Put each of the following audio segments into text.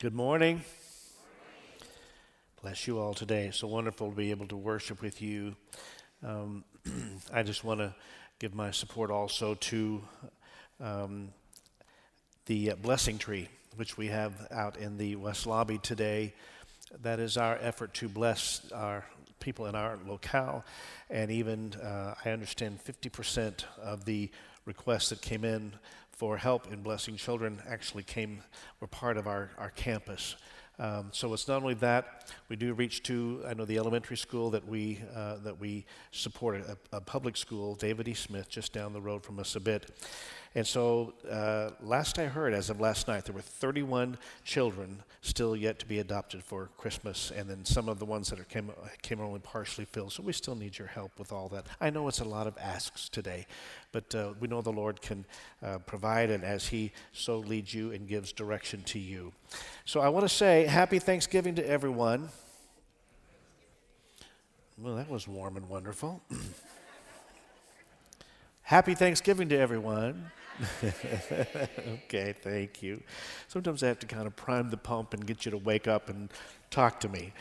Good morning. Bless you all today. It's So wonderful to be able to worship with you. Um, I just want to give my support also to um, the blessing tree, which we have out in the West Lobby today. That is our effort to bless our people in our locale. And even, uh, I understand, 50% of the requests that came in for help in blessing children actually came, were part of our, our campus. Um, so it's not only that we do reach to. I know the elementary school that we uh, that we support, a, a, public school, David E. Smith, just down the road from us a bit. And so, uh, last I heard, as of last night, there were 31 children still yet to be adopted for Christmas, and then some of the ones that are came, came only partially filled. So, we still need your help with all that. I know it's a lot of asks today, but uh, we know the Lord can uh, provide, and as He so leads you and gives direction to you. So, I want to say happy Thanksgiving to everyone. Well, that was warm and wonderful. Happy Thanksgiving to everyone. okay, thank you. Sometimes I have to kind of prime the pump and get you to wake up and talk to me.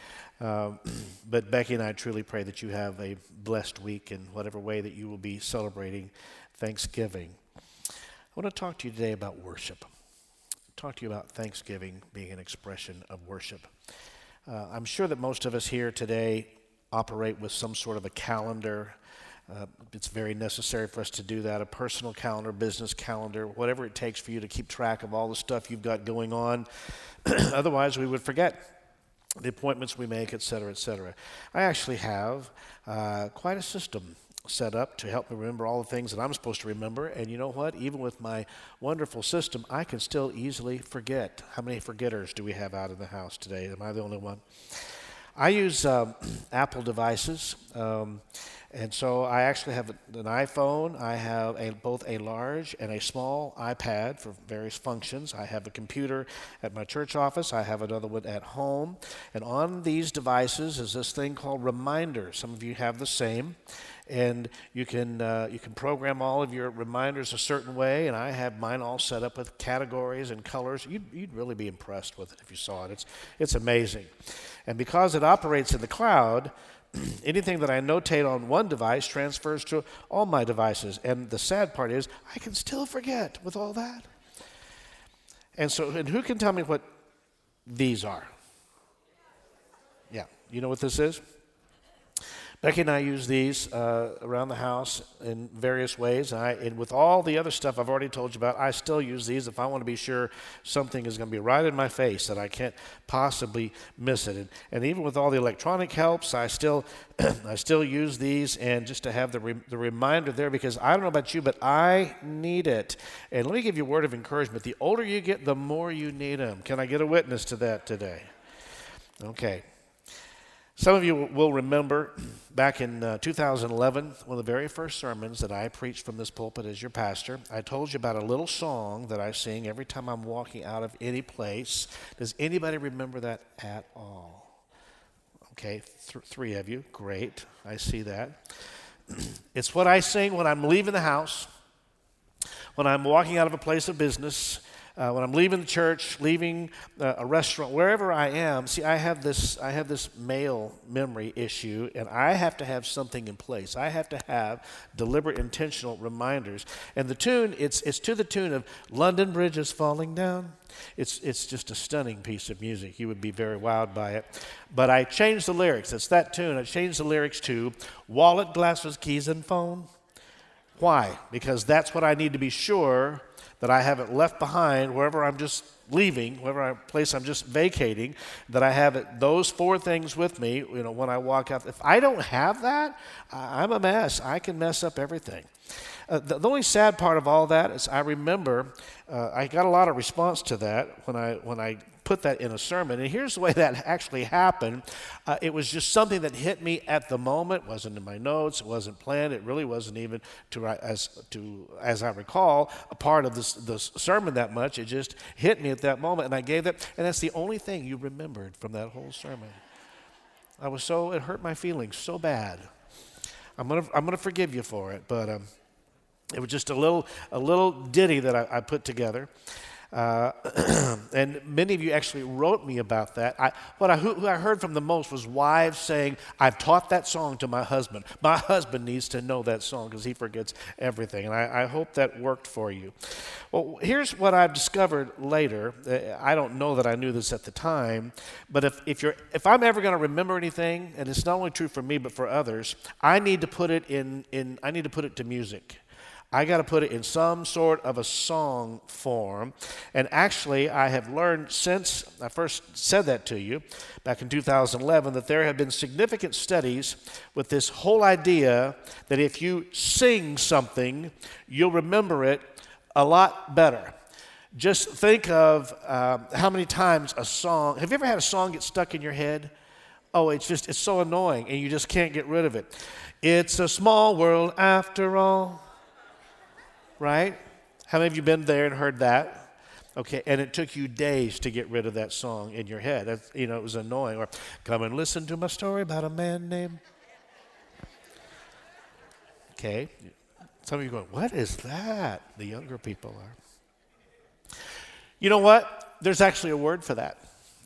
Um, but Becky and I truly pray that you have a blessed week in whatever way that you will be celebrating Thanksgiving. I want to talk to you today about worship. Talk to you about Thanksgiving being an expression of worship. Uh, I'm sure that most of us here today operate with some sort of a calendar uh, it's very necessary for us to do that a personal calendar, business calendar, whatever it takes for you to keep track of all the stuff you've got going on. Otherwise, we would forget the appointments we make, et cetera, et cetera. I actually have uh, quite a system set up to help me remember all the things that I'm supposed to remember. And you know what? Even with my wonderful system, I can still easily forget. How many forgetters do we have out in the house today? Am I the only one? I use um, Apple devices. Um, and so I actually have an iPhone. I have a, both a large and a small iPad for various functions. I have a computer at my church office. I have another one at home. And on these devices is this thing called Reminder. Some of you have the same. And you can, uh, you can program all of your reminders a certain way. And I have mine all set up with categories and colors. You'd, you'd really be impressed with it if you saw it. It's, it's amazing. And because it operates in the cloud, anything that I notate on one device transfers to all my devices. And the sad part is, I can still forget with all that. And so, and who can tell me what these are? Yeah, you know what this is? Becky and I use these uh, around the house in various ways. And, I, and, with all the other stuff I've already told you about, I still use these if I want to be sure something is going to be right in my face that I can't possibly miss it. And, and even with all the electronic helps, I still, I still use these and just to have the, re, the reminder there because I don't know about you, but I need it. And let me give you a word of encouragement. The older you get, the more you need them. Can I get a witness to that today? Okay. Some of you will remember back in uh, 2011, one of the very first sermons that I preached from this pulpit as your pastor, I told you about a little song that I sing every time I'm walking out of any place. Does anybody remember that at all? Okay, th- three of you. Great. I see that. it's what I sing when I'm leaving the house, when I'm walking out of a place of business, uh, when I'm leaving the church, leaving uh, a restaurant, wherever I am, see, I have this, I have this male memory issue, and I have to have something in place. I have to have deliberate, intentional reminders. And the tune, it's, it's to the tune of London Bridge is falling down. It's, it's just a stunning piece of music. You would be very wowed by it. But I changed the lyrics. It's that tune. I changed the lyrics to wallet, glasses, keys, and phone. Why? Because that's what I need to be sure that I haven't left behind wherever I'm just leaving, wherever place I'm just vacating, that I have it, those four things with me, you know, when I walk out. If I don't have that, I'm a mess. I can mess up everything. Uh, the, the, only sad part of all that is I remember uh, I got a lot of response to that when I when I put that in a sermon. And here's the way that actually happened. Uh, it was just something that hit me at the moment. It wasn't in my notes. It wasn't planned. It really wasn't even to as to as I recall a part of this the sermon that much. It just hit me at that moment, and I gave that. And that's the only thing you remembered from that whole sermon. I was so it hurt my feelings so bad. I'm gonna I'm gonna forgive you for it, but um, it was just a little a little ditty that I, I put together. Uh, and many of you actually wrote me about that. I, what I, who I heard from the most was wives saying, I've taught that song to my husband. My husband needs to know that song because he forgets everything. And I, I, hope that worked for you. Well, here's what I've discovered later. Uh, I don't know that I knew this at the time, but if, if, you're, if I'm ever going to remember anything, and it's not only true for me but for others, I need to put it in, in I need to put it to music. I got to put it in some sort of a song form. And actually, I have learned since I first said that to you back in 2011 that there have been significant studies with this whole idea that if you sing something, you'll remember it a lot better. Just think of uh, how many times a song, have you ever had a song get stuck in your head? Oh, it's just, it's so annoying and you just can't get rid of it. It's a small world after all right? How many of you been there and heard that? Okay, and it took you days to get rid of that song in your head. That's, you know, it was annoying. Or come and listen to my story about a man named. Okay, some of you going, what is that? The younger people are. You know what? There's actually a word for that.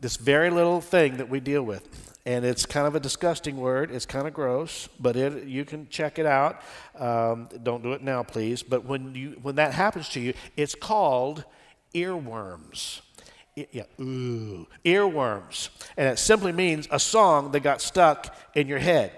This very little thing that we deal with and it's kind of a disgusting word. It's kind of gross, but it, you can check it out. Um, don't do it now, please. But when you when that happens to you, it's called earworms. yeah, ooh, earworms, and it simply means a song that got stuck in your head.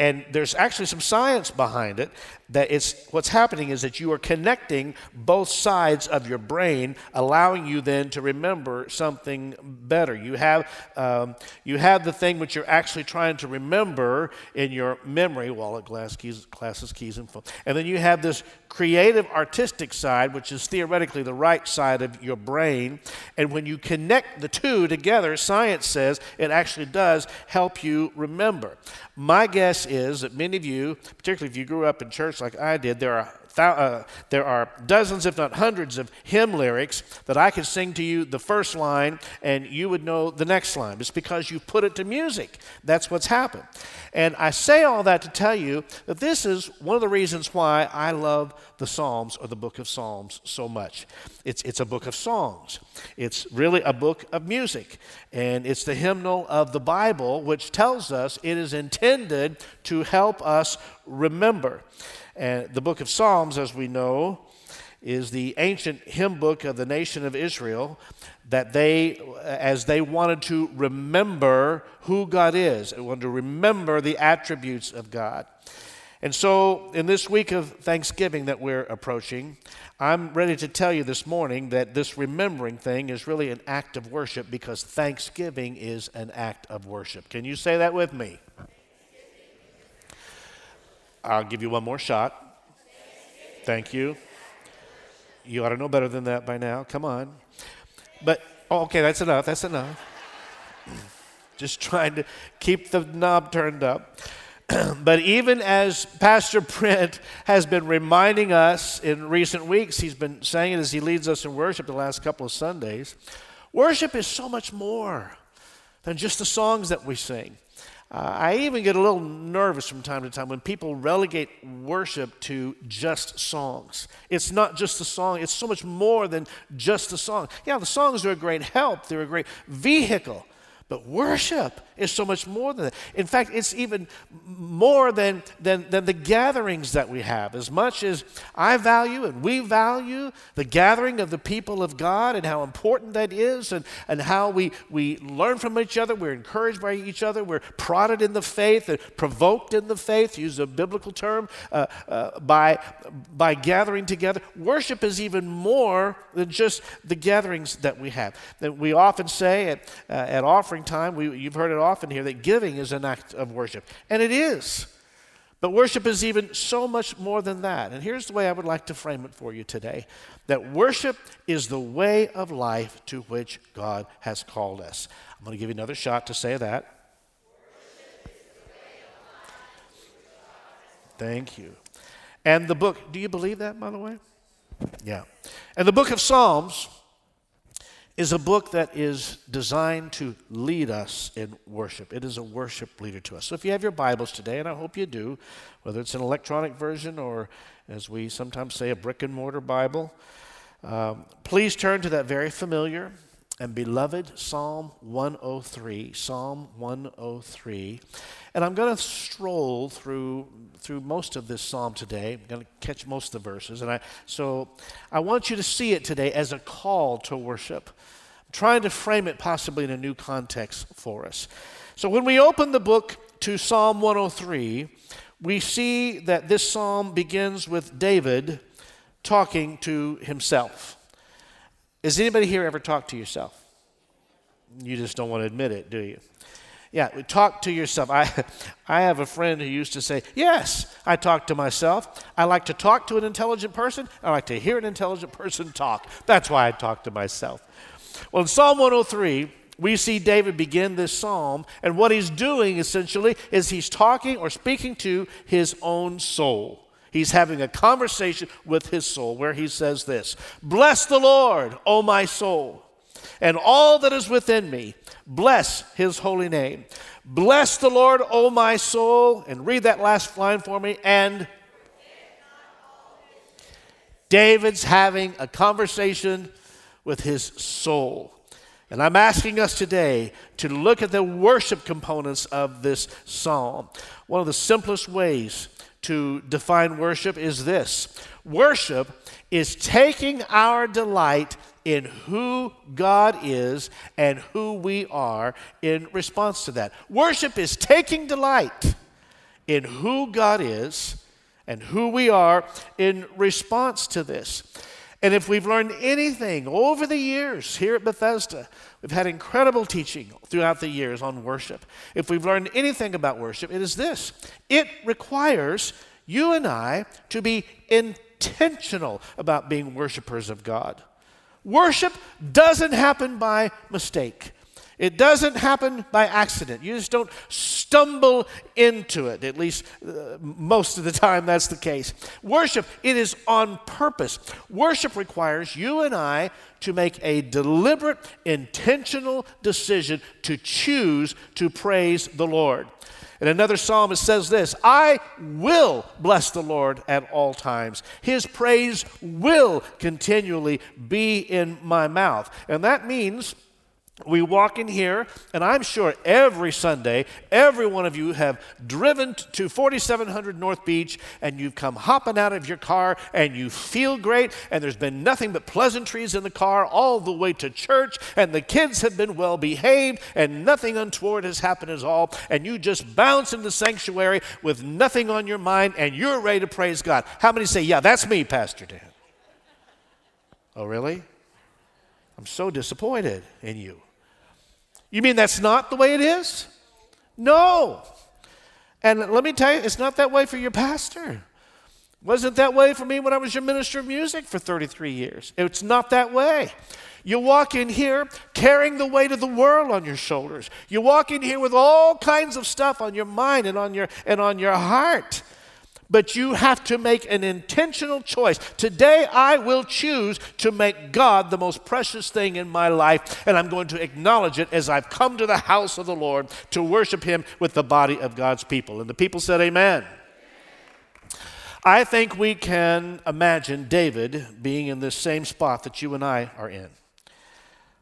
And there's actually some science behind it that it's what's happening is that you are connecting both sides of your brain, allowing you then to remember something better. You have um, you have the thing which you're actually trying to remember in your memory, wallet, glass, keys, glasses, keys, and phone, and then you have this creative, artistic side, which is theoretically the right side of your brain. And when you connect the two together, science says it actually does help you remember. My guess is that many of you, particularly if you grew up in church like I did, there are uh, there are dozens, if not hundreds, of hymn lyrics that I could sing to you the first line and you would know the next line. It's because you put it to music. That's what's happened. And I say all that to tell you that this is one of the reasons why I love the Psalms or the book of Psalms so much. It's, it's a book of songs, it's really a book of music. And it's the hymnal of the Bible, which tells us it is intended to help us remember. And the book of Psalms, as we know, is the ancient hymn book of the nation of Israel that they, as they wanted to remember who God is, they wanted to remember the attributes of God. And so, in this week of Thanksgiving that we're approaching, I'm ready to tell you this morning that this remembering thing is really an act of worship because Thanksgiving is an act of worship. Can you say that with me? I'll give you one more shot. Thank you. You ought to know better than that by now. Come on. But, oh, okay, that's enough. That's enough. Just trying to keep the knob turned up. but even as Pastor Print has been reminding us in recent weeks, he's been saying it as he leads us in worship the last couple of Sundays, worship is so much more than just the songs that we sing. Uh, I even get a little nervous from time to time when people relegate worship to just songs. It's not just a song, it's so much more than just a song. Yeah, the songs are a great help, they're a great vehicle. But worship is so much more than that. In fact, it's even more than, than, than the gatherings that we have. As much as I value and we value the gathering of the people of God and how important that is, and, and how we, we learn from each other, we're encouraged by each other, we're prodded in the faith and provoked in the faith, use a biblical term, uh, uh, by, by gathering together. Worship is even more than just the gatherings that we have. That we often say at, uh, at offering offering time, we, you've heard it often here that giving is an act of worship. And it is. But worship is even so much more than that. And here's the way I would like to frame it for you today that worship is the way of life to which God has called us. I'm going to give you another shot to say that. Thank you. And the book, do you believe that, by the way? Yeah. And the book of Psalms is a book that is designed to lead us in worship. It is a worship leader to us. So if you have your Bibles today, and I hope you do, whether it's an electronic version or, as we sometimes say, a brick and mortar Bible, Um, please turn to that very familiar and beloved Psalm 103. Psalm 103. And I'm going to stroll through, through most of this psalm today. I'm going to catch most of the verses. And I, so I want you to see it today as a call to worship. I'm trying to frame it possibly in a new context for us. So when we open the book to Psalm 103, we see that this psalm begins with David talking to himself. Has anybody here ever talked to yourself? You just don't want to admit it, do you? Yeah, talk to yourself. I, I have a friend who used to say, Yes, I talk to myself. I like to talk to an intelligent person. I like to hear an intelligent person talk. That's why I talk to myself. Well, in Psalm 103, we see David begin this psalm, and what he's doing essentially is he's talking or speaking to his own soul. He's having a conversation with his soul where he says this Bless the Lord, O my soul, and all that is within me. Bless his holy name. Bless the Lord, O my soul. And read that last line for me. And David's having a conversation with his soul. And I'm asking us today to look at the worship components of this psalm. One of the simplest ways to define worship is this worship is taking our delight in who God is and who we are in response to that. Worship is taking delight in who God is and who we are in response to this. And if we've learned anything over the years here at Bethesda, we've had incredible teaching throughout the years on worship. If we've learned anything about worship, it is this it requires you and I to be intentional about being worshipers of God. Worship doesn't happen by mistake. It doesn't happen by accident. You just don't stumble into it. At least uh, most of the time, that's the case. Worship, it is on purpose. Worship requires you and I to make a deliberate, intentional decision to choose to praise the Lord. In another psalm, it says this I will bless the Lord at all times. His praise will continually be in my mouth. And that means we walk in here, and I'm sure every Sunday, every one of you have driven to 4700 North Beach, and you've come hopping out of your car, and you feel great, and there's been nothing but pleasantries in the car all the way to church, and the kids have been well behaved, and nothing untoward has happened at all, and you just bounce in the sanctuary with nothing on your mind, and you're ready to praise God. How many say, Yeah, that's me, Pastor Dan? Oh, really? I'm so disappointed in you. You mean that's not the way it is? No. And let me tell you, it's not that way for your pastor. Wasn't that way for me when I was your minister of music for 33 years. It's not that way. You walk in here carrying the weight of the world on your shoulders. You walk in here with all kinds of stuff on your mind and on your and on your heart but you have to make an intentional choice. Today, I will choose to make God the most precious thing in my life, and I'm going to acknowledge it as I've come to the house of the Lord to worship Him with the body of God's people. And the people said, Amen. I think we can imagine David being in this same spot that you and I are in.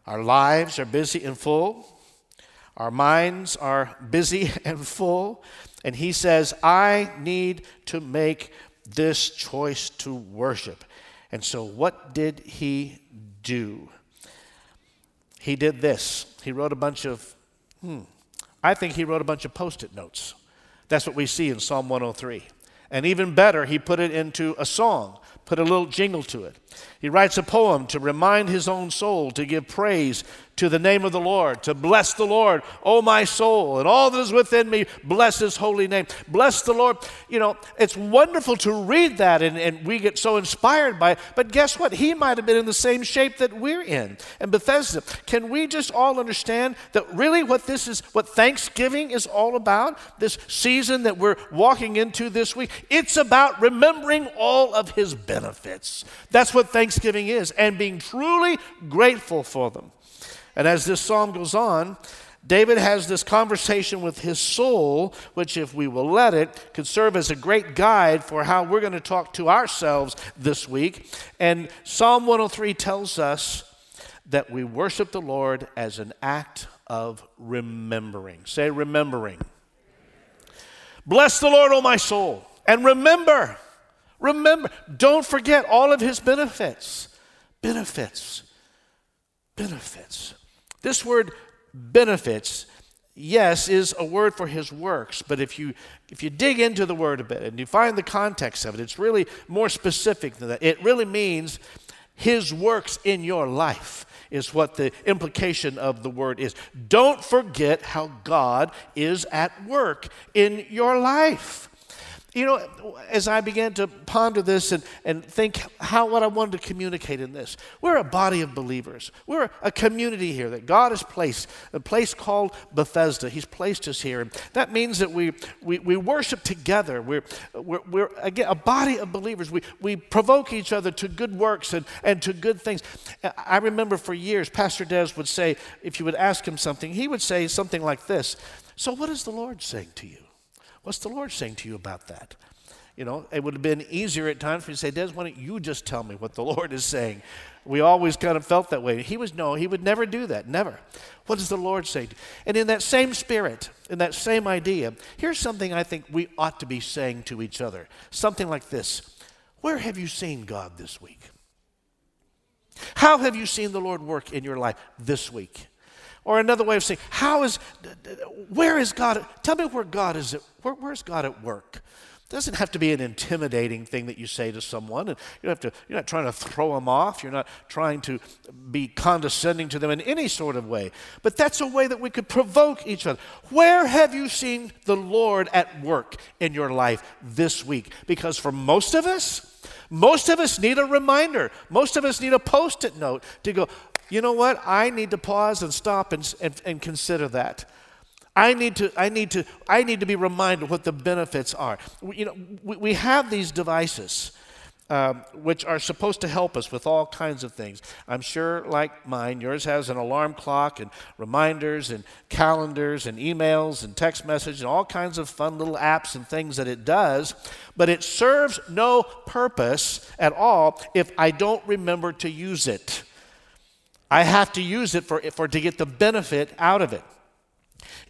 Our lives are busy and full. Our minds are busy and full. And he says, I need to make this choice to worship. And so, what did he do? He did this. He wrote a bunch of, hmm, I think he wrote a bunch of post it notes. That's what we see in Psalm 103. And even better, he put it into a song, put a little jingle to it. He writes a poem to remind his own soul to give praise to the name of the Lord, to bless the Lord, oh my soul, and all that is within me, bless his holy name. Bless the Lord. You know, it's wonderful to read that and, and we get so inspired by it. But guess what? He might have been in the same shape that we're in. And Bethesda, can we just all understand that really what this is, what Thanksgiving is all about, this season that we're walking into this week? It's about remembering all of his benefits. That's what Thanksgiving is, and being truly grateful for them. And as this psalm goes on, David has this conversation with his soul, which, if we will let it, could serve as a great guide for how we're going to talk to ourselves this week. And Psalm 103 tells us that we worship the Lord as an act of remembering. Say, remembering. Bless the Lord, O my soul, and remember, remember, don't forget all of his benefits. Benefits. Benefits. This word benefits, yes, is a word for his works, but if you if you dig into the word a bit and you find the context of it, it's really more specific than that. It really means his works in your life is what the implication of the word is. Don't forget how God is at work in your life. You know, as I began to ponder this and, and think how what I wanted to communicate in this, we're a body of believers. We're a community here that God has placed, a place called Bethesda. He's placed us here. And that means that we, we, we worship together. We're, we're, we're, again, a body of believers. We, we provoke each other to good works and, and to good things. I remember for years, Pastor Des would say, if you would ask him something, he would say something like this So, what is the Lord saying to you? What's the Lord saying to you about that? You know, it would have been easier at times for you to say, Des, why don't you just tell me what the Lord is saying? We always kind of felt that way. He was, no, he would never do that, never. What does the Lord say? And in that same spirit, in that same idea, here's something I think we ought to be saying to each other. Something like this Where have you seen God this week? How have you seen the Lord work in your life this week? Or another way of saying, how is, where is God? Tell me where God is, at, where, where's God at work? It doesn't have to be an intimidating thing that you say to someone. And you have to, you're not trying to throw them off. You're not trying to be condescending to them in any sort of way. But that's a way that we could provoke each other. Where have you seen the Lord at work in your life this week? Because for most of us, most of us need a reminder. Most of us need a post it note to go, you know what? I need to pause and stop and, and, and consider that. I need to, I need to, I need to be reminded what the benefits are. We, you know, we, we have these devices. Um, which are supposed to help us with all kinds of things. I'm sure, like mine, yours has an alarm clock and reminders and calendars and emails and text messages and all kinds of fun little apps and things that it does, but it serves no purpose at all if I don't remember to use it. I have to use it for, for to get the benefit out of it.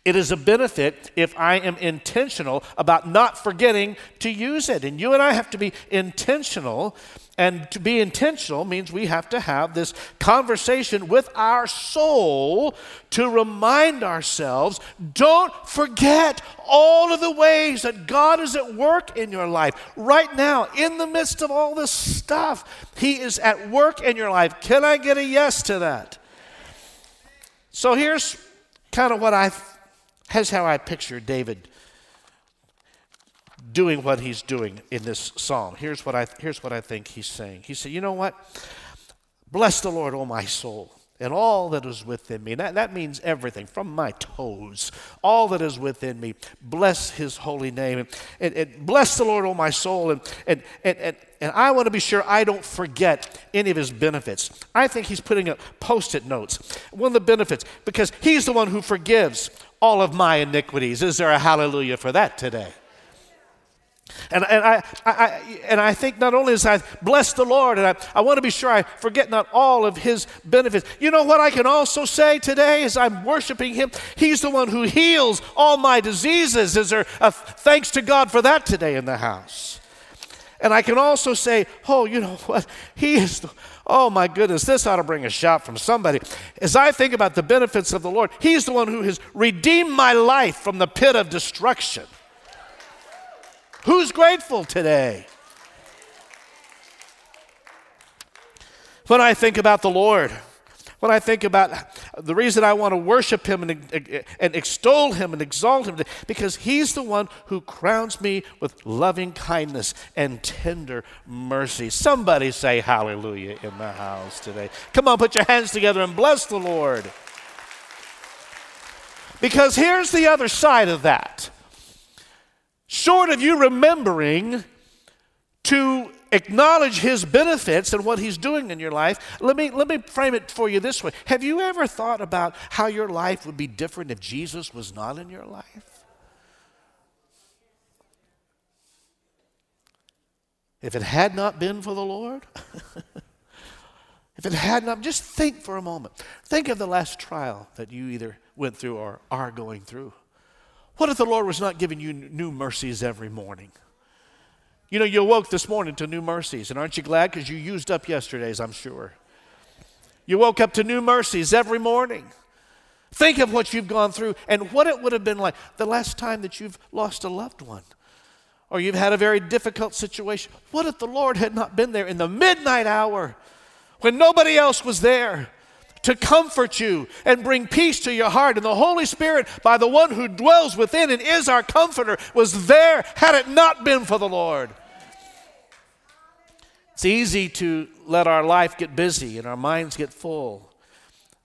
It is a benefit if I am intentional about not forgetting to use it. And you and I have to be intentional. And to be intentional means we have to have this conversation with our soul to remind ourselves don't forget all of the ways that God is at work in your life. Right now, in the midst of all this stuff, He is at work in your life. Can I get a yes to that? So here's kind of what I, here's how I picture David doing what he's doing in this psalm. Here's what I, here's what I think he's saying. He said, You know what? Bless the Lord, O my soul and all that is within me. That, that means everything from my toes, all that is within me. Bless his holy name. And, and, and bless the Lord, O my soul. And, and, and, and, and I want to be sure I don't forget any of his benefits. I think he's putting up post it notes. One of the benefits, because he's the one who forgives all of my iniquities. Is there a hallelujah for that today? And, and, I, I, and I think not only is I bless the Lord, and I, I want to be sure I forget not all of his benefits. You know what I can also say today as I'm worshiping him? He's the one who heals all my diseases. Is there a thanks to God for that today in the house? And I can also say, oh, you know what? He is the, oh my goodness, this ought to bring a shout from somebody. As I think about the benefits of the Lord, He's the one who has redeemed my life from the pit of destruction. Who's grateful today? When I think about the Lord, when I think about the reason I want to worship Him and, and extol Him and exalt Him, because He's the one who crowns me with loving kindness and tender mercy. Somebody say hallelujah in the house today. Come on, put your hands together and bless the Lord. Because here's the other side of that short of you remembering to acknowledge his benefits and what he's doing in your life, let me, let me frame it for you this way. Have you ever thought about how your life would be different if Jesus was not in your life? If it had not been for the Lord? if it had not, just think for a moment. Think of the last trial that you either went through or are going through. What if the Lord was not giving you new mercies every morning? You know, you awoke this morning to new mercies, and aren't you glad? Because you used up yesterday's, I'm sure. You woke up to new mercies every morning. Think of what you've gone through and what it would have been like the last time that you've lost a loved one or you've had a very difficult situation. What if the Lord had not been there in the midnight hour when nobody else was there? To comfort you and bring peace to your heart. And the Holy Spirit, by the one who dwells within and is our comforter, was there had it not been for the Lord. It's easy to let our life get busy and our minds get full.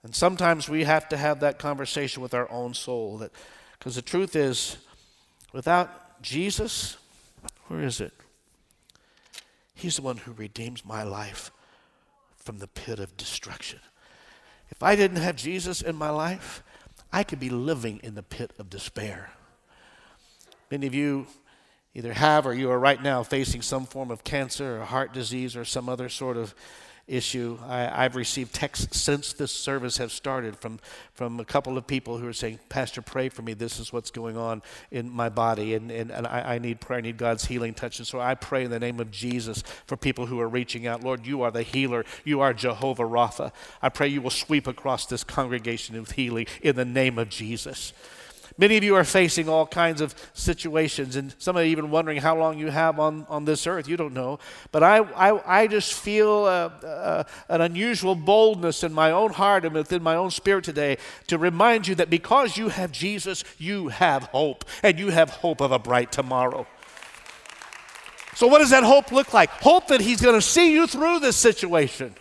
And sometimes we have to have that conversation with our own soul that because the truth is without Jesus, where is it? He's the one who redeems my life from the pit of destruction. If I didn't have Jesus in my life, I could be living in the pit of despair. Many of you either have or you are right now facing some form of cancer or heart disease or some other sort of issue. I, have received texts since this service has started from, from a couple of people who are saying, Pastor, pray for me. This is what's going on in my body, and, and, and I, I need prayer. I need God's healing touch. And so I pray in the name of Jesus for people who are reaching out. Lord, you are the healer. You are Jehovah Rapha. I pray you will sweep across this congregation with healing in the name of Jesus. Many of you are facing all kinds of situations, and some are even wondering how long you have on, on this earth. You don't know. But I, I, I just feel uh, uh, an unusual boldness in my own heart and within my own spirit today to remind you that because you have Jesus, you have hope, and you have hope of a bright tomorrow. So, what does that hope look like? Hope that He's going to see you through this situation.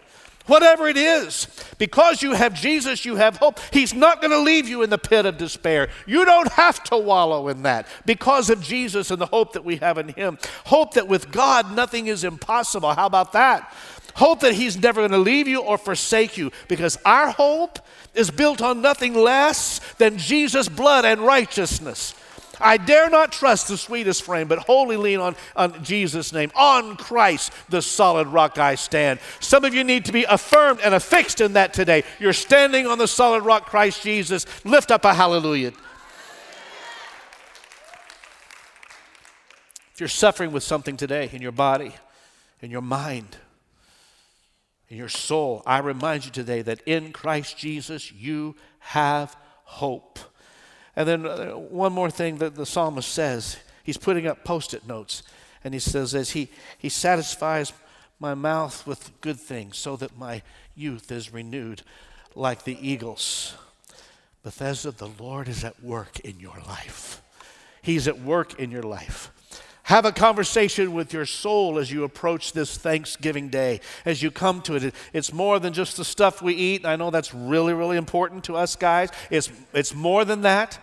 Whatever it is, because you have Jesus, you have hope. He's not going to leave you in the pit of despair. You don't have to wallow in that because of Jesus and the hope that we have in Him. Hope that with God nothing is impossible. How about that? Hope that He's never going to leave you or forsake you because our hope is built on nothing less than Jesus' blood and righteousness. I dare not trust the sweetest frame, but wholly lean on, on Jesus' name. On Christ, the solid rock I stand. Some of you need to be affirmed and affixed in that today. You're standing on the solid rock, Christ Jesus. Lift up a hallelujah. If you're suffering with something today in your body, in your mind, in your soul, I remind you today that in Christ Jesus you have hope. And then uh, one more thing that the psalmist says he's putting up post it notes. And he says, as he, he satisfies my mouth with good things so that my youth is renewed like the eagles. Bethesda, the Lord is at work in your life. He's at work in your life. Have a conversation with your soul as you approach this Thanksgiving day, as you come to it. It's more than just the stuff we eat. I know that's really, really important to us guys. It's, it's more than that.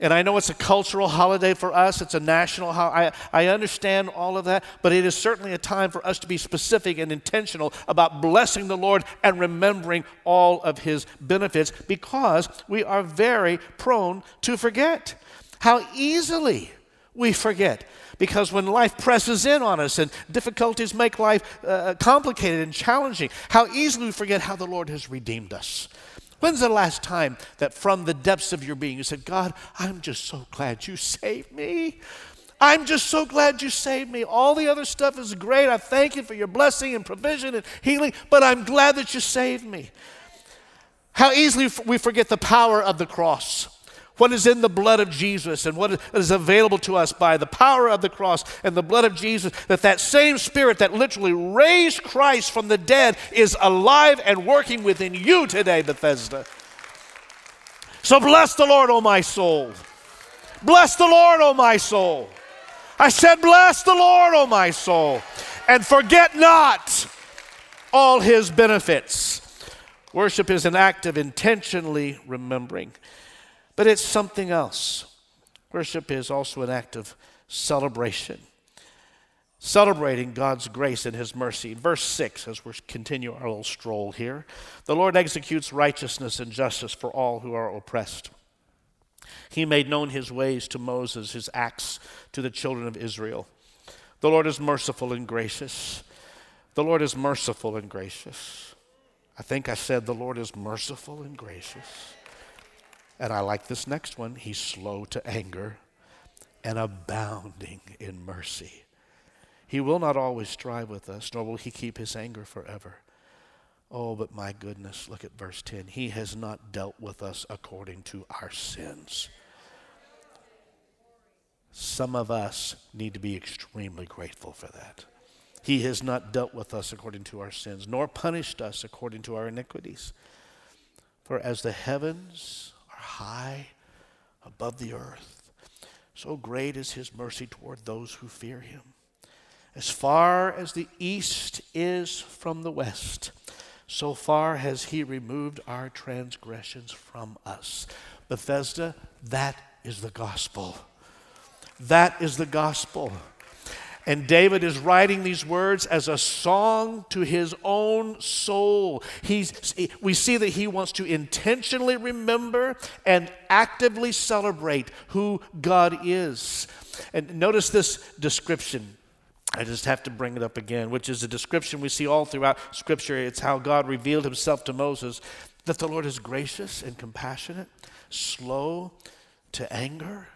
And I know it's a cultural holiday for us, it's a national holiday. I, I understand all of that, but it is certainly a time for us to be specific and intentional about blessing the Lord and remembering all of his benefits because we are very prone to forget. How easily we forget. Because when life presses in on us and difficulties make life uh, complicated and challenging, how easily we forget how the Lord has redeemed us. When's the last time that from the depths of your being you said, God, I'm just so glad you saved me? I'm just so glad you saved me. All the other stuff is great. I thank you for your blessing and provision and healing, but I'm glad that you saved me. How easily we forget the power of the cross what is in the blood of Jesus and what is available to us by the power of the cross and the blood of Jesus, that that same spirit that literally raised Christ from the dead is alive and working within you today, Bethesda. So bless the Lord, O my soul. Bless the Lord, O my soul. I said, Bless the Lord, O my soul, and forget not all his benefits. Worship is an act of intentionally remembering. But it's something else. Worship is also an act of celebration. celebrating God's grace and His mercy. Verse 6, as we continue our little stroll here the Lord executes righteousness and justice for all who are oppressed. He made known His ways to Moses, His acts to the children of Israel. The Lord is merciful and gracious. The Lord is merciful and gracious. I think I said the Lord is merciful and gracious. And I like this next one. He's slow to anger and abounding in mercy. He will not always strive with us, nor will he keep his anger forever. Oh, but my goodness, look at verse 10. He has not dealt with us according to our sins. Some of us need to be extremely grateful for that. He has not dealt with us according to our sins, nor punished us according to our iniquities. For as the heavens high above the earth, so great is his mercy toward those who fear him. As far as the east is from the west, so far has he removed our transgressions from us. Bethesda, that is the gospel. That is the gospel. And David is writing these words as a song to his own soul. He's, we see that he wants to intentionally remember and actively celebrate who God is. And notice this description I just have to bring it up again, which is a description we see all throughout Scripture. It's how God revealed himself to Moses that the Lord is gracious and compassionate, slow to anger,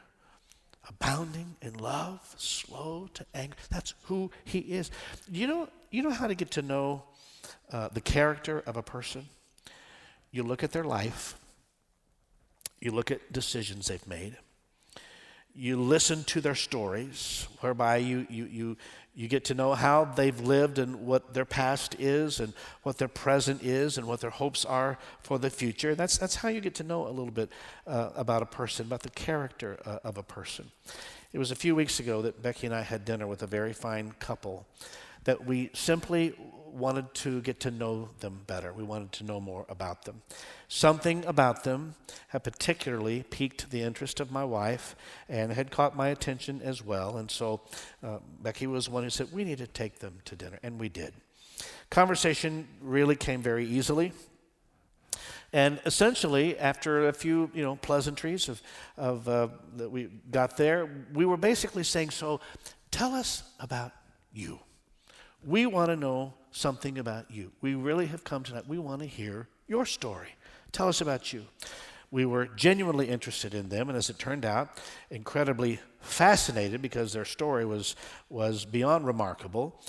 abounding in love, slow to anger. That's who he is. You know, you know how to get to know uh, the character of a person? You look at their life, you look at decisions they've made you listen to their stories, whereby you, you, you, you get to know how they've lived and what their past is and what their present is and what their hopes are for the future. That's, that's how you get to know a little bit uh, about a person, about the character uh, of a person. It was a few weeks ago that Becky and I had dinner with a very fine couple that we simply wanted to get to know them better. We wanted to know more about them. Something about them had particularly piqued the interest of my wife and had caught my attention as well. And so uh, Becky was one who said, We need to take them to dinner. And we did. Conversation really came very easily. And essentially, after a few, you know, pleasantries of, of uh, that we got there, we were basically saying, "So, tell us about you." We want to know something about you. We really have come tonight. We want to hear your story. Tell us about you. We were genuinely interested in them, and as it turned out, incredibly fascinated because their story was, was beyond remarkable.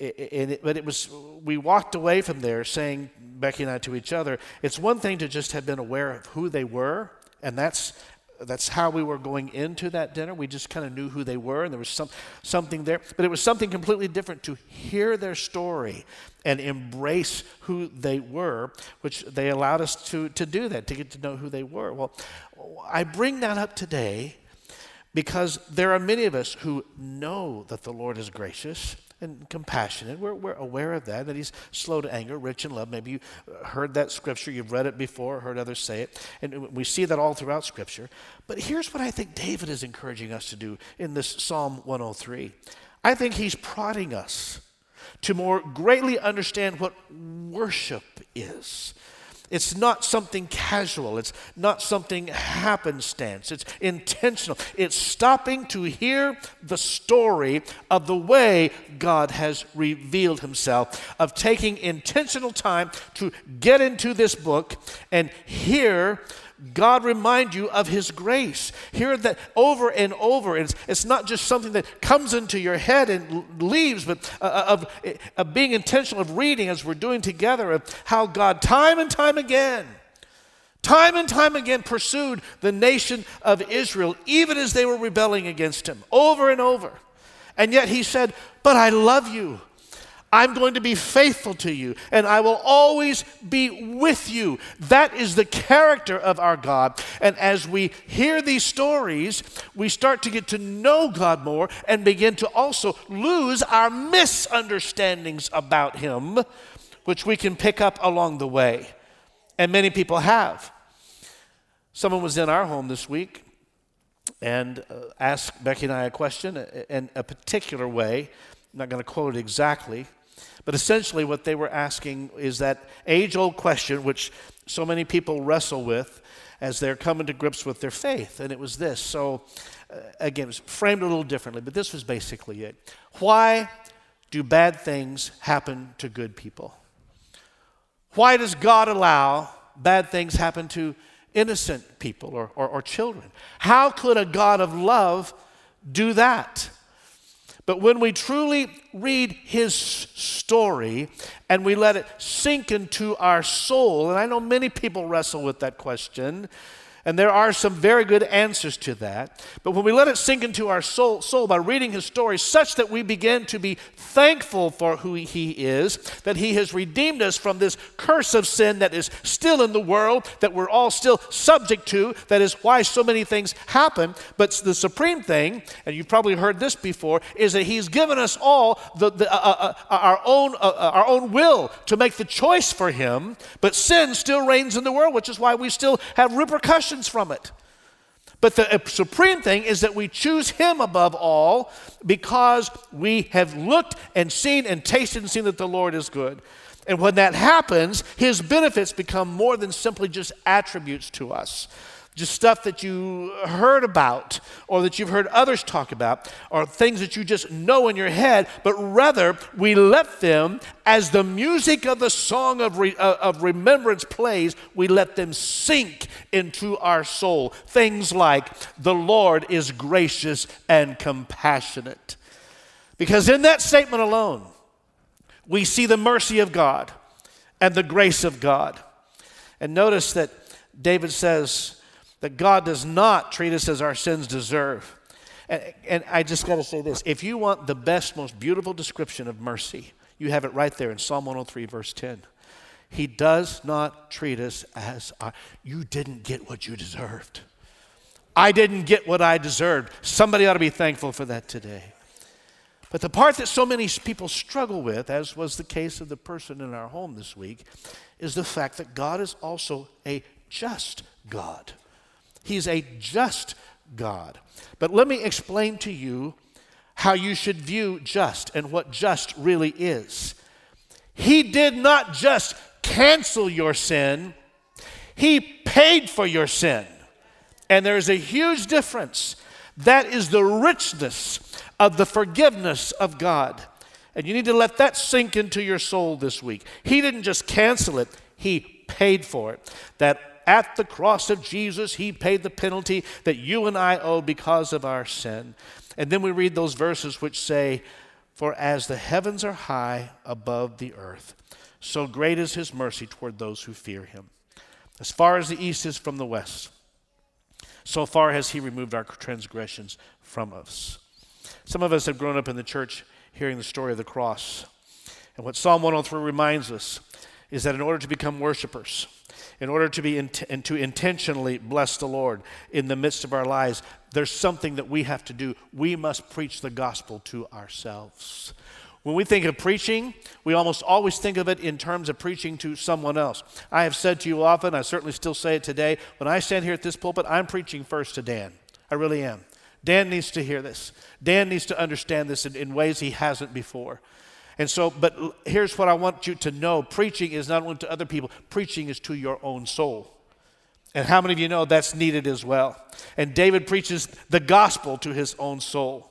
It, but it was, we walked away from there saying, Becky and I to each other, it's one thing to just have been aware of who they were, and that's that's how we were going into that dinner. We just kind of knew who they were, and there was some, something there. But it was something completely different to hear their story and embrace who they were, which they allowed us to, to do that, to get to know who they were. Well, I bring that up today because there are many of us who know that the Lord is gracious and compassionate. We're, we're aware of that, that he's slow to anger, rich in love. Maybe you uh, heard that scripture, you've read it before, heard others say it, and we see that all throughout scripture. But here's what I think David is encouraging us to do in this Psalm 103. I think he's prodding us to more greatly understand what worship is. It's not something casual. It's not something happenstance. It's intentional. It's stopping to hear the story of the way God has revealed himself, of taking intentional time to get into this book and hear God remind you of His grace. Hear that over and over. It's, it's not just something that comes into your head and leaves, but uh, uh, of, of being intentional, of reading as we're doing together, of how God, time and time again, time and time again, pursued the nation of Israel, even as they were rebelling against Him, over and over. And yet He said, But I love you. I'm going to be faithful to you, and I will always be with you. That is the character of our God. And as we hear these stories, we start to get to know God more and begin to also lose our misunderstandings about Him, which we can pick up along the way. And many people have. Someone was in our home this week and uh, asked Becky and I a question in a particular way I'm not going to quote it exactly, but essentially what they were asking is that age old question which so many people wrestle with as they're coming to grips with their faith. And it was this. So, uh, again, it was framed a little differently, but this was basically it. Why do bad things happen to good people? Why does God allow bad things happen to innocent people or, or, or children? How could a God of love do that? But when we truly read his story and we let it sink into our soul, and I know many people wrestle with that question, and there are some very good answers to that. But when we let it sink into our soul, soul by reading his story, such that we begin to be thankful for who he is, that he has redeemed us from this curse of sin that is still in the world, that we're all still subject to, that is why so many things happen. But the supreme thing, and you've probably heard this before, is that he's given us all the, the, uh, uh, uh our, own, uh, uh, our own will to make the choice for him, but sin still reigns in the world, which is why we still have repercussions from it. But the uh, supreme thing is that we choose Him above all because we have looked and seen and tasted and seen that the Lord is good. And when that happens, His benefits become more than simply just attributes to us just stuff that you heard about or that you've heard others talk about or things that you just know in your head, but rather we let them, as the music of the song of, re, uh, of remembrance plays, we let them sink into our soul. Things like, the Lord is gracious and compassionate. Because in that statement alone, we see the mercy of God and the grace of God. And notice that David says, that God does not treat us as our sins deserve. And, and I just got to say this if you want the best, most beautiful description of mercy, you have it right there in Psalm 103, verse 10. He does not treat us as our, you didn't get what you deserved. I didn't get what I deserved. Somebody ought to be thankful for that today. But the part that so many people struggle with, as was the case of the person in our home this week, is the fact that God is also a just God. He's a just God. But let me explain to you how you should view just and what just really is. He did not just cancel your sin, He paid for your sin. And there's a huge difference. That is the richness of the forgiveness of God. And you need to let that sink into your soul this week. He didn't just cancel it, He paid for it. That at the cross of Jesus, He paid the penalty that you and I owe because of our sin. And then we read those verses which say, For as the heavens are high above the earth, so great is His mercy toward those who fear Him. As far as the east is from the west, so far has He removed our transgressions from us. Some of us have grown up in the church hearing the story of the cross. And what Psalm 103 reminds us is that in order to become worshipers, in order to be int- and to intentionally bless the Lord in the midst of our lives, there's something that we have to do. We must preach the gospel to ourselves. When we think of preaching, we almost always think of it in terms of preaching to someone else. I have said to you often, I certainly still say it today, when I stand here at this pulpit, I'm preaching first to Dan. I really am. Dan needs to hear this. Dan needs to understand this in, in ways he hasn't before. And so, but here's what I want you to know preaching is not only to other people, preaching is to your own soul. And how many of you know that's needed as well? And David preaches the gospel to his own soul.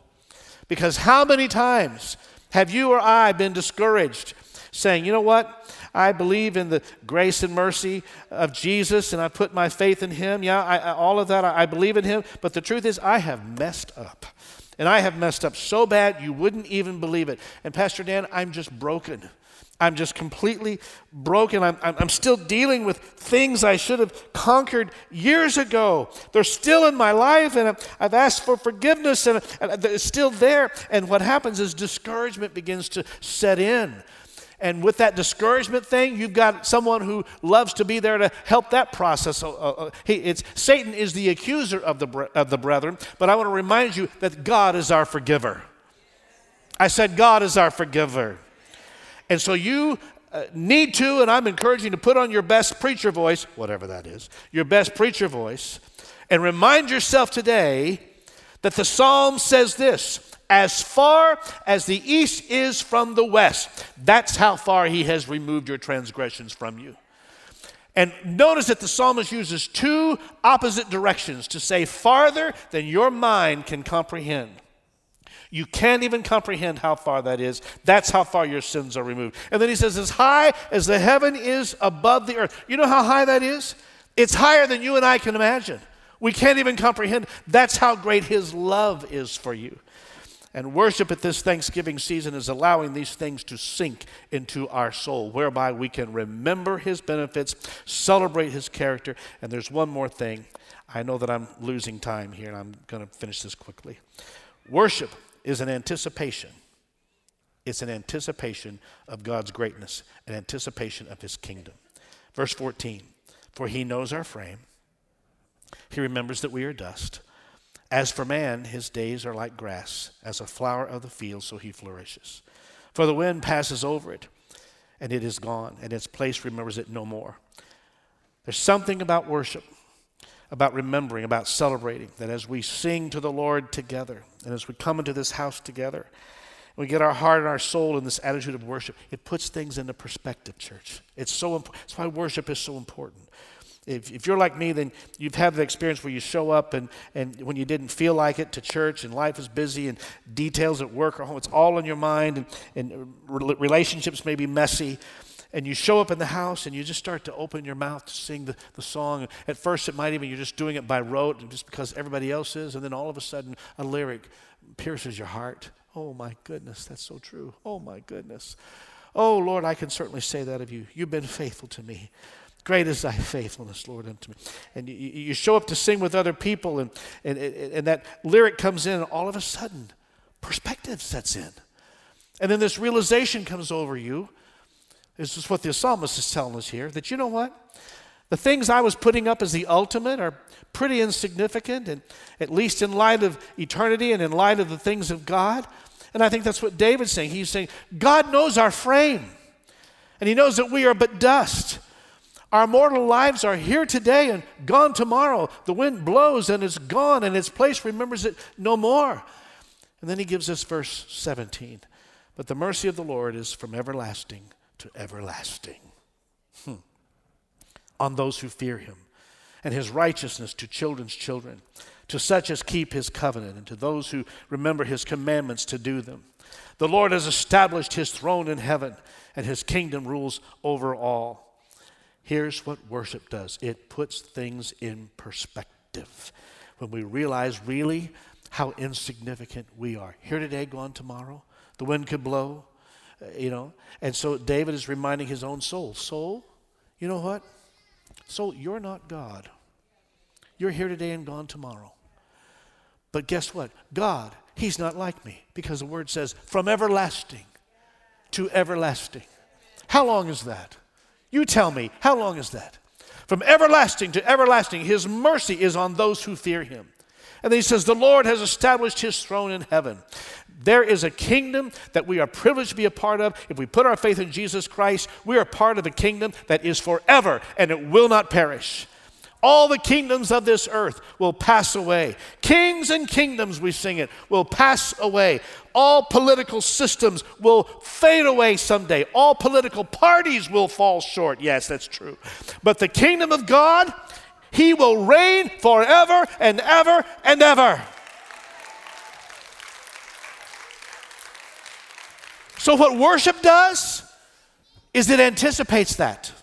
Because how many times have you or I been discouraged saying, you know what? I believe in the grace and mercy of Jesus and I put my faith in him. Yeah, I, all of that, I, I believe in him. But the truth is, I have messed up. And I have messed up so bad you wouldn't even believe it. And Pastor Dan, I'm just broken. I'm just completely broken. I'm, I'm, still dealing with things I should have conquered years ago. They're still in my life, and I've, asked for forgiveness, and it's still there. And what happens is discouragement begins to set in. And with that discouragement thing, you've got someone who loves to be there to help that process. Uh, uh, he, it's, Satan is the accuser of the, of the brethren, but I want to remind you that God is our forgiver. I said, God is our forgiver. And so you uh, need to, and I'm encouraging you to put on your best preacher voice, whatever that is, your best preacher voice, and remind yourself today that the psalm says this as far as the east is from the west. That's how far he has removed your transgressions from you. And notice that the psalmist uses two opposite directions to say farther than your mind can comprehend. You can't even comprehend how far that is. That's how far your sins are removed. And then he says, as high as the heaven is above the earth. You know how high that is? It's higher than you and I can imagine. We can't even comprehend. That's how great his love is for you. And worship at this Thanksgiving season is allowing these things to sink into our soul, whereby we can remember his benefits, celebrate his character. And there's one more thing. I know that I'm losing time here, and I'm going to finish this quickly. Worship is an anticipation. It's an anticipation of God's greatness, an anticipation of his kingdom. Verse 14 For he knows our frame, he remembers that we are dust. As for man, his days are like grass, as a flower of the field, so he flourishes. For the wind passes over it, and it is gone, and its place remembers it no more. There's something about worship about remembering, about celebrating, that as we sing to the Lord together, and as we come into this house together, we get our heart and our soul in this attitude of worship, it puts things into perspective, church. It's so important. That's why worship is so important. If, if you're like me, then you've had the experience where you show up and, and when you didn't feel like it to church and life is busy and details at work or home, it's all in your mind and, and relationships may be messy and you show up in the house and you just start to open your mouth to sing the, the song. At first, it might even, you're just doing it by rote just because everybody else is, and then all of a sudden, a lyric pierces your heart. Oh my goodness, that's so true. Oh my goodness. Oh Lord, I can certainly say that of you. You've been faithful to me. Great is thy faithfulness, Lord, unto me. And you, you show up to sing with other people, and, and, and that lyric comes in, and all of a sudden, perspective sets in. And then this realization comes over you this is what the psalmist is telling us here that you know what? The things I was putting up as the ultimate are pretty insignificant, and at least in light of eternity and in light of the things of God. And I think that's what David's saying. He's saying, God knows our frame, and He knows that we are but dust. Our mortal lives are here today and gone tomorrow. The wind blows and it's gone, and its place remembers it no more. And then he gives us verse 17. But the mercy of the Lord is from everlasting to everlasting. Hmm. On those who fear him, and his righteousness to children's children, to such as keep his covenant, and to those who remember his commandments to do them. The Lord has established his throne in heaven, and his kingdom rules over all. Here's what worship does it puts things in perspective. When we realize really how insignificant we are. Here today, gone tomorrow. The wind could blow, uh, you know. And so David is reminding his own soul soul, you know what? Soul, you're not God. You're here today and gone tomorrow. But guess what? God, He's not like me because the word says, from everlasting to everlasting. How long is that? You tell me, how long is that? From everlasting to everlasting, His mercy is on those who fear Him. And then He says, The Lord has established His throne in heaven. There is a kingdom that we are privileged to be a part of. If we put our faith in Jesus Christ, we are part of a kingdom that is forever and it will not perish. All the kingdoms of this earth will pass away. Kings and kingdoms, we sing it, will pass away. All political systems will fade away someday. All political parties will fall short. Yes, that's true. But the kingdom of God, He will reign forever and ever and ever. So, what worship does is it anticipates that.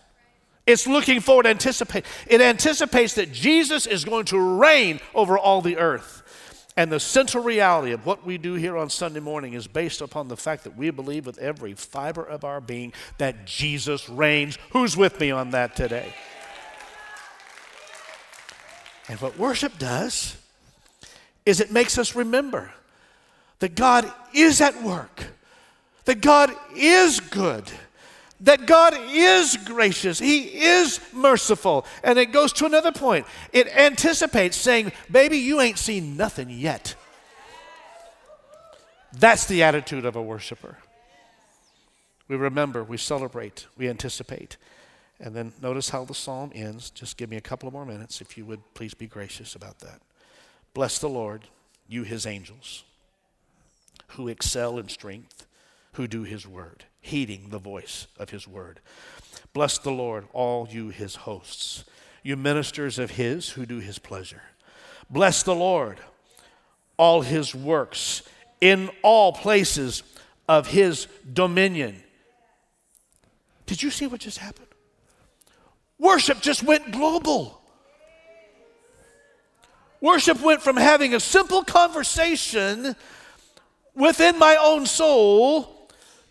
It's looking forward, anticipate. It anticipates that Jesus is going to reign over all the earth. And the central reality of what we do here on Sunday morning is based upon the fact that we believe with every fiber of our being that Jesus reigns. Who's with me on that today? And what worship does is it makes us remember that God is at work that God is good, that God is gracious, He is merciful. And it goes to another point it anticipates saying, Baby, you ain't seen nothing yet. That's the attitude of a worshiper. We remember, we celebrate, we anticipate. And then notice how the psalm ends. Just give me a couple of more minutes, if you would please be gracious about that. Bless the Lord, you his angels who excel in strength, who do his word, heeding the voice of his word. Bless the Lord, all you his hosts, you ministers of his who do his pleasure. Bless the Lord, all his works in all places of his dominion. Did you see what just happened? Worship just went global. Worship went from having a simple conversation within my own soul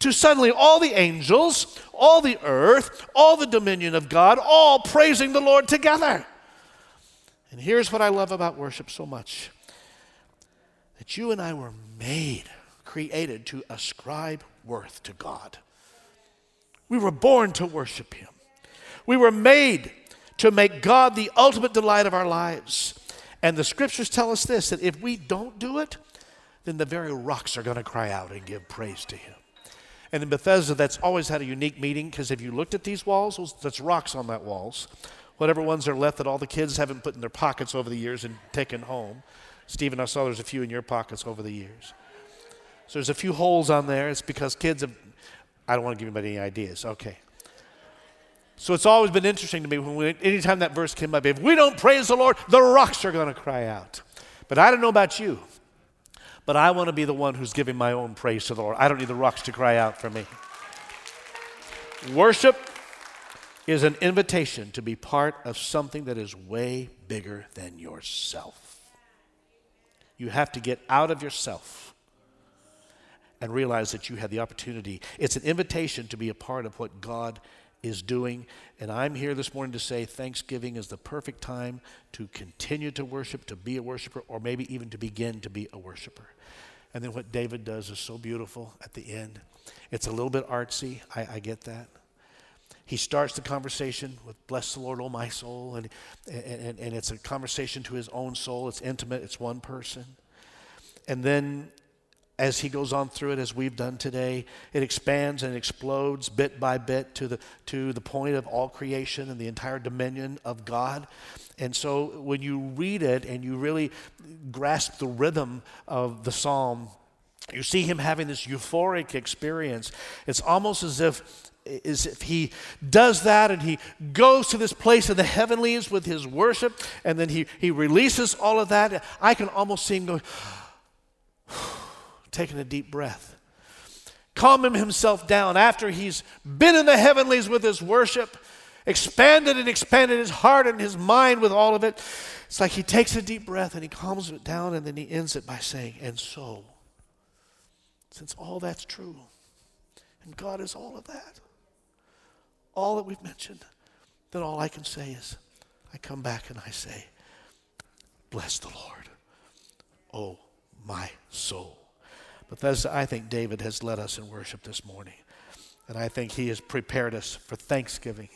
to suddenly all the angels, all the earth, all the dominion of God, all praising the Lord together. And here's what I love about worship so much that you and I were made, created to ascribe worth to God. We were born to worship Him. We were made to make God the ultimate delight of our lives. And the scriptures tell us this that if we don't do it, then the very rocks are going to cry out and give praise to Him. And in Bethesda, that's always had a unique meaning because if you looked at these walls, that's rocks on that walls. Whatever ones are left that all the kids haven't put in their pockets over the years and taken home. Stephen, I saw there's a few in your pockets over the years. So there's a few holes on there. It's because kids have, I don't want to give anybody any ideas. Okay. So it's always been interesting to me when we, anytime that verse came up, if we don't praise the Lord, the rocks are going to cry out. But I don't know about you, but I want to be the one who's giving my own praise to the Lord. I don't need the rocks to cry out for me. Worship is an invitation to be part of something that is way bigger than yourself. You have to get out of yourself and realize that you have the opportunity. It's an invitation to be a part of what God is doing. And I'm here this morning to say Thanksgiving is the perfect time to continue to worship, to be a worshiper, or maybe even to begin to be a worshiper. And then what David does is so beautiful at the end. It's a little bit artsy, I, I get that. He starts the conversation with Bless the Lord, O my soul, and, and, and it's a conversation to his own soul. It's intimate, it's one person. And then as he goes on through it, as we've done today, it expands and explodes bit by bit to the, to the point of all creation and the entire dominion of God. And so when you read it and you really grasp the rhythm of the psalm, you see him having this euphoric experience. It's almost as if as if he does that and he goes to this place in the heavenlies with his worship and then he, he releases all of that. I can almost see him going, taking a deep breath, calming himself down after he's been in the heavenlies with his worship, expanded and expanded his heart and his mind with all of it. It's like he takes a deep breath and he calms it down and then he ends it by saying, And so, since all that's true, and God is all of that, all that we've mentioned, then all I can say is, I come back and I say, Bless the Lord, oh my soul. But I think David has led us in worship this morning. And I think he has prepared us for Thanksgiving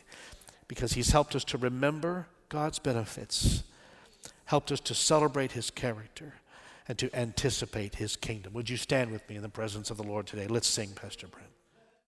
because he's helped us to remember God's benefits, helped us to celebrate his character, and to anticipate his kingdom. Would you stand with me in the presence of the Lord today? Let's sing, Pastor Brent.